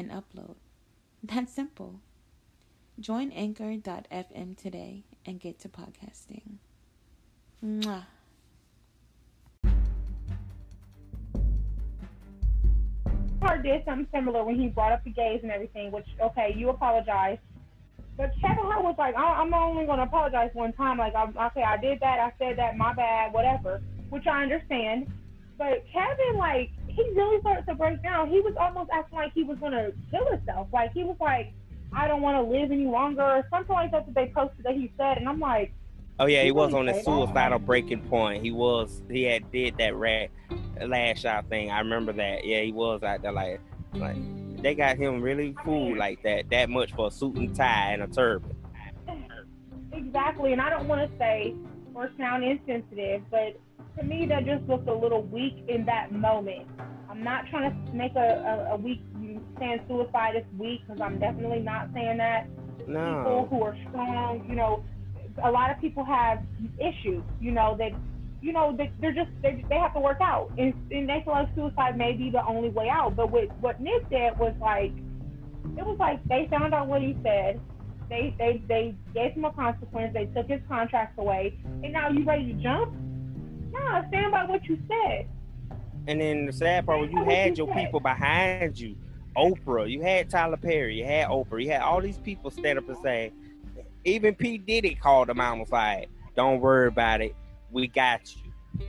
and upload. That's simple. Join anchor.fm today and get to podcasting. Mwah. Hart did something similar when he brought up the gays and everything, which, okay, you apologize. But Kevin Hart was like, I'm only going to apologize one time. Like, I'm, okay, I did that, I said that, my bad, whatever, which I understand. But Kevin, like, he really started to break down. He was almost acting like he was going to kill himself. Like, he was like, I don't want to live any longer, or something like that that they posted that he said. And I'm like, Oh yeah, he was on the say that? suicidal breaking point. He was he had did that rat lash out thing. I remember that. Yeah, he was out there like like they got him really fooled like that that much for a suit and tie and a turban. Exactly, and I don't want to say or sound insensitive, but to me that just looked a little weak in that moment. I'm not trying to make a, a, a weak saying suicide is weak because I'm definitely not saying that. People who are strong, you know, a lot of people have issues, you know, that you know that they're just they, they have to work out, and, and they feel like suicide may be the only way out. But what what Nick did was like, it was like they found out what he said, they they they gave him a consequence. They took his contracts away, and now you ready to jump? Nah, stand by what you said. And then the sad part was you had your people behind you. Oprah, you had Tyler Perry, you had Oprah, you had all these people stand up and say, even P. Diddy called them out and was like, Don't worry about it, we got you.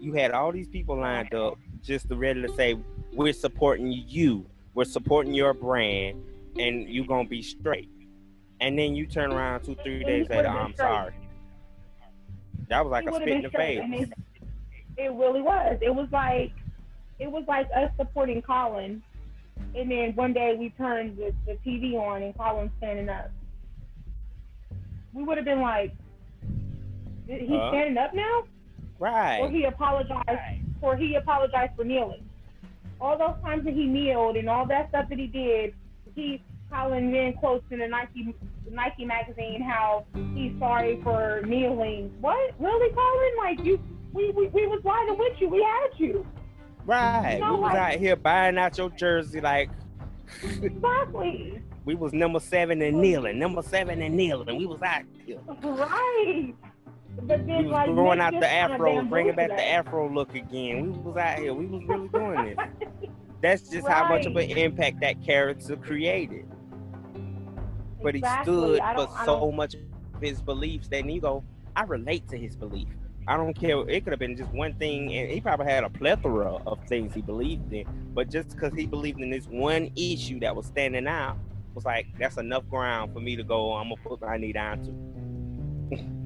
You had all these people lined up just to ready to say, We're supporting you, we're supporting your brand, and you're gonna be straight. And then you turn around two, three days later, I'm sorry. That was like a spit in the face. It, really was. It was like it was like us supporting Colin, and then one day we turned the, the TV on and Colin's standing up. We would have been like, he's Huh? standing up now, Right. or Right. he apologized, or he apologized for kneeling. All those times that he kneeled and all that stuff that he did, he Colin then quotes in the Nike Nike magazine how he's sorry for kneeling. What? Really, Colin? Like you, we we, we was riding with you. We had you. Right. You know, we was like- out here buying out your jersey like Exactly. we was number seven and kneeling, number seven and kneeling. We was out here. Right. But then, We was like growing out the afro, bringing back the afro look again. We was out here. We was really doing it. That's just how much of an impact that character created. But he Exactly. stood for so much of his beliefs that you go, I relate to his belief. I don't care. It could have been just one thing, and he probably had a plethora of things he believed in. But just because he believed in this one issue that was standing out, was like that's enough ground for me to go. I'm gonna put my knee down to.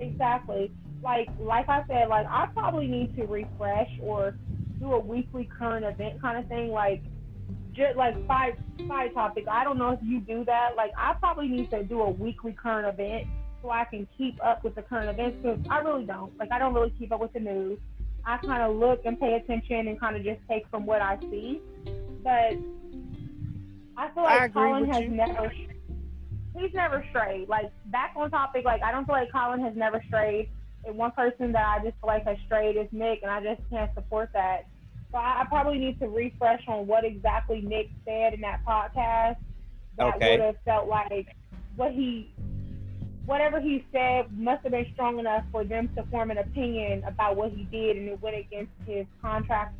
Exactly. Like like I said, like I probably need to refresh or do a weekly current event kind of thing. Like just like five five topics. I don't know if you do that. Like I probably need to do a weekly current event so I can keep up with the current events because I really don't. Like I don't really keep up with the news. I kind of look and pay attention and kind of just take from what I see. But I feel like agree Colin has you. never he's never strayed. Like back on topic, like I don't feel like Colin has never strayed. And one person that I just feel like has strayed is Nick, and I just can't support that. So I, I probably need to refresh on what exactly Nick said in that podcast. That Okay. would have felt like what he, whatever he said, must have been strong enough for them to form an opinion about what he did, and it went against his contract,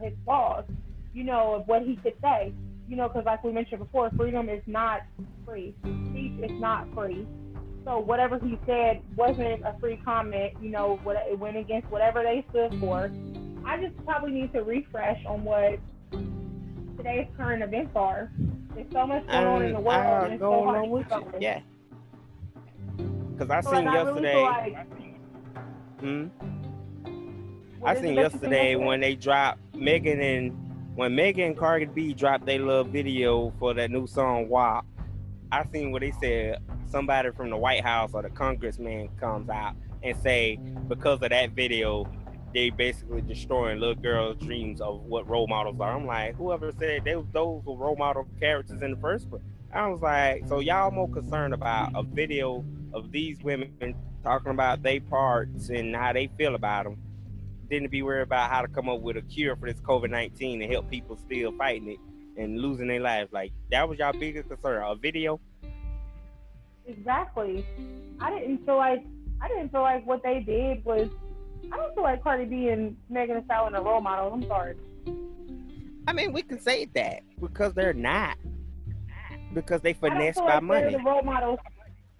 his laws. You know of what he could say. You know, because like we mentioned before, freedom is not free. Speech is not free. So whatever he said wasn't a free comment. You know, what it went against whatever they stood for. I just probably need to refresh on what today's current events are. There's so much going on in the uh, world, I and it's so hard to with keep you. up with. Yeah. Because I seen like, I really yesterday. like, hmm? I seen seen yesterday when they dropped Megan and when Megan and Cardi B dropped their little video for that new song WAP, I seen what they said somebody from the White House or the congressman comes out and say because of that video they basically destroying little girls' dreams of what role models are. I'm like, whoever said they, those were role model characters in the first place? I was like, so y'all more concerned about a video of these women talking about their parts and how they feel about them than to be worried about how to come up with a cure for this COVID 19 and help people still fighting it and losing their lives. Like, that was y'all biggest concern. A video? Exactly. I didn't feel like I didn't feel like what they did was I don't feel like Cardi B and Megan Thee Stallion are role models. I'm sorry. I mean, we can say that because they're not. Because they finesse by like money. the role models.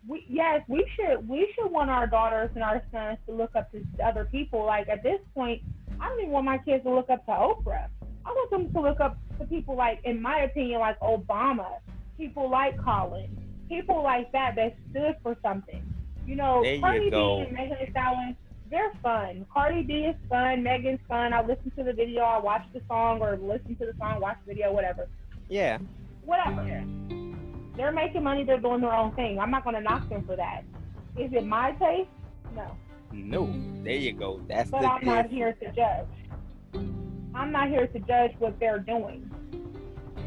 We, yes, we should we should want our daughters and our sons to look up to other people. Like at this point, I don't even want my kids to look up to Oprah. I want them to look up to people like, in my opinion, like Obama, people like Colin, people like that that stood for something. You know, there Cardi you B and Megan Thee Stallion they're fun. Cardi B is fun. Megan's fun. I listen to the video. I watch the song or listen to the song, watch the video, whatever. Yeah. Whatever. They're making money. They're doing their own thing. I'm not going to knock them for that. Is it my taste? No. No. There you go. That's but I'm not here to judge. I'm not here to judge what they're doing.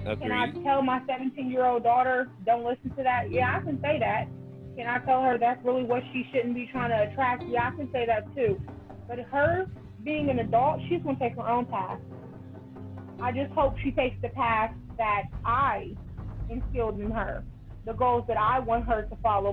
Agreed. Can I tell my 17 year old daughter, don't listen to that? Yeah, I can say that. Can I tell her that's really what she shouldn't be trying to attract? Yeah, I can say that too. But her being an adult, she's going to take her own path. I just hope she takes the path that I instilled in her, the goals that I want her to follow.